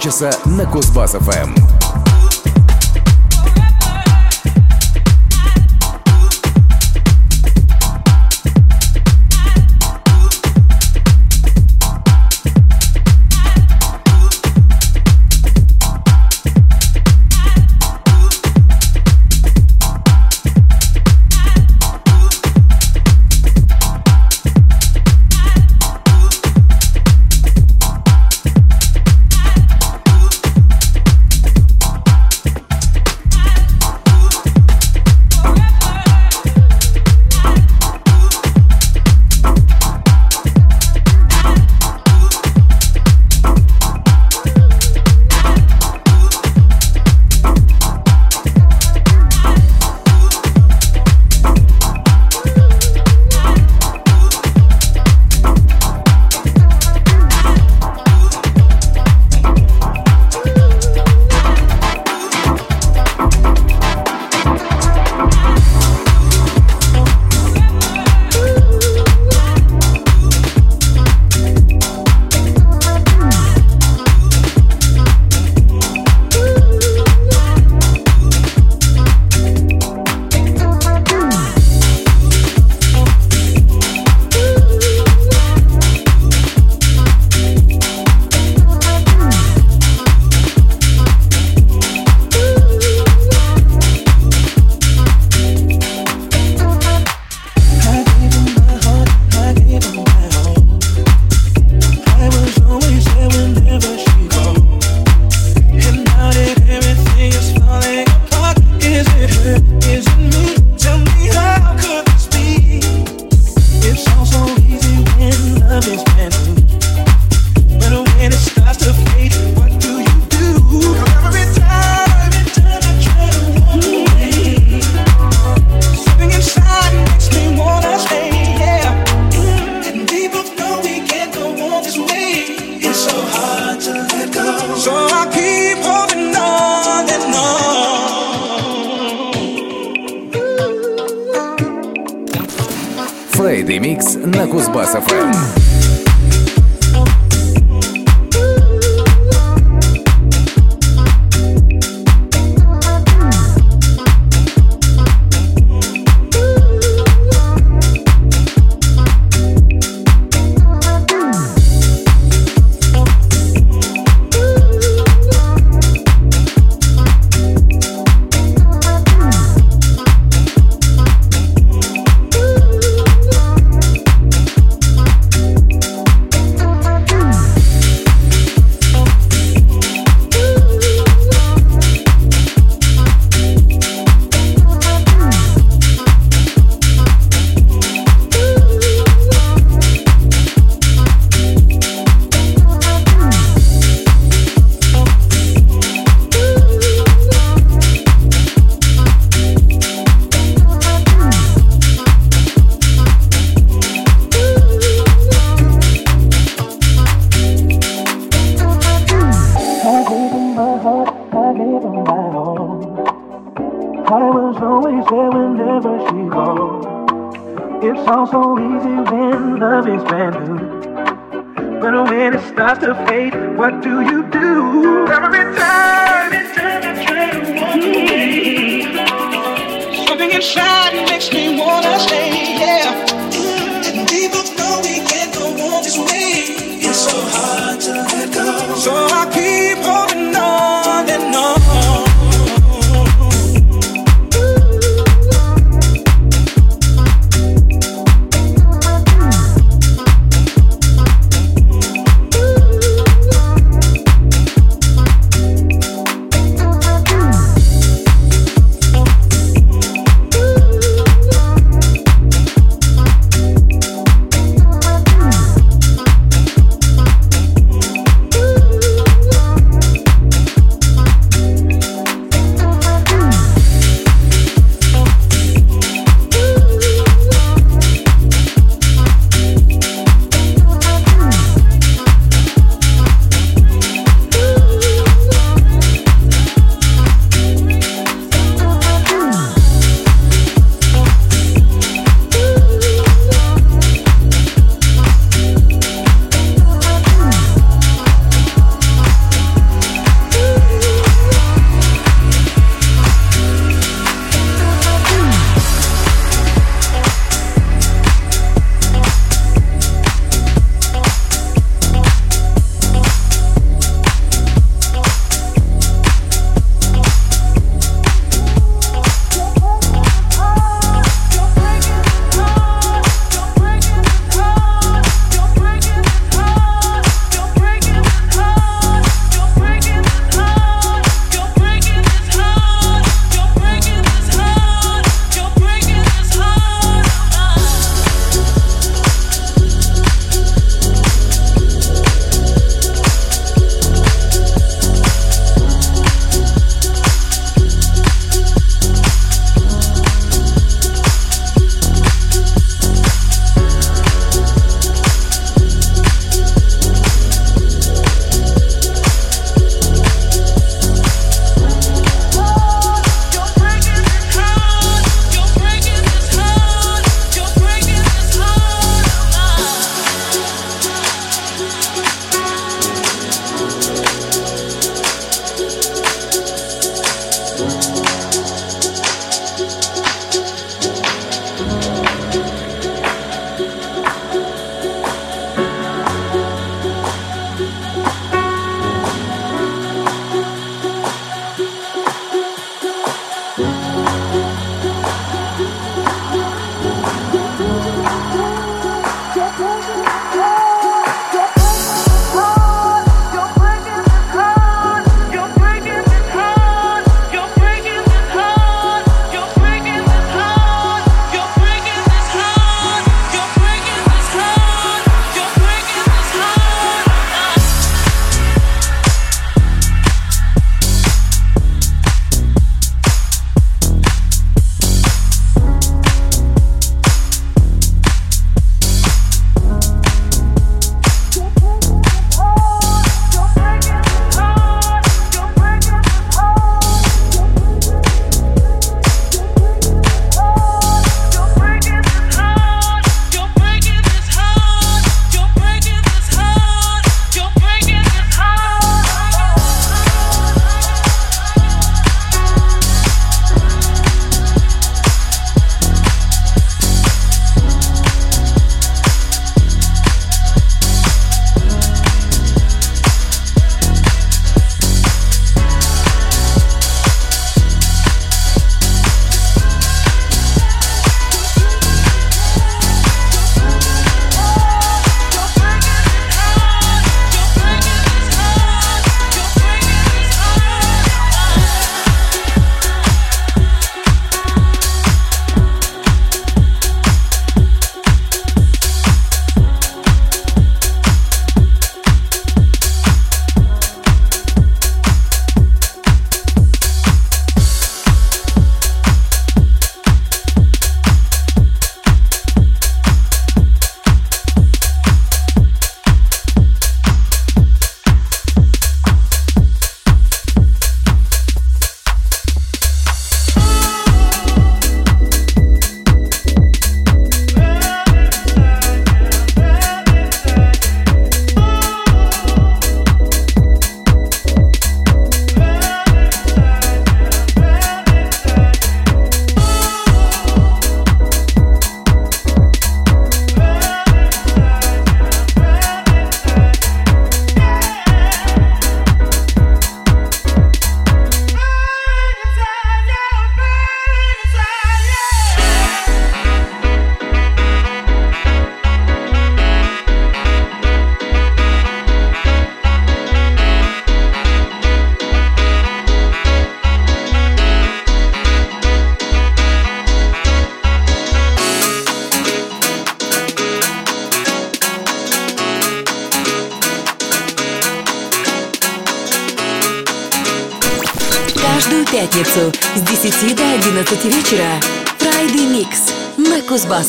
часа на Кузбасс-ФМ.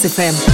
FM.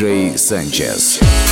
Sanchez. Лучший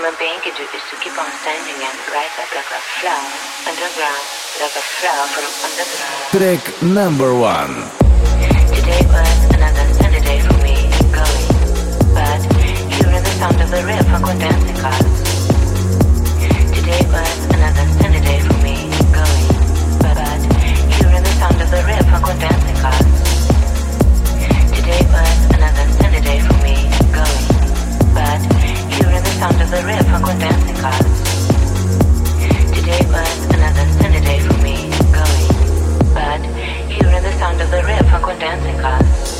Human being can do is to keep on standing and rise up like a flower underground, like a flower from underground. Track number one. Today was another sunny day for me, going, but hearing the sound of the river on dancing cars. Today was another sunny day for me, going, but hearing the sound of the river on dancing cars. Today was the on dancing cars. Today was another sunny day for me, going, but the sound of the dancing cars.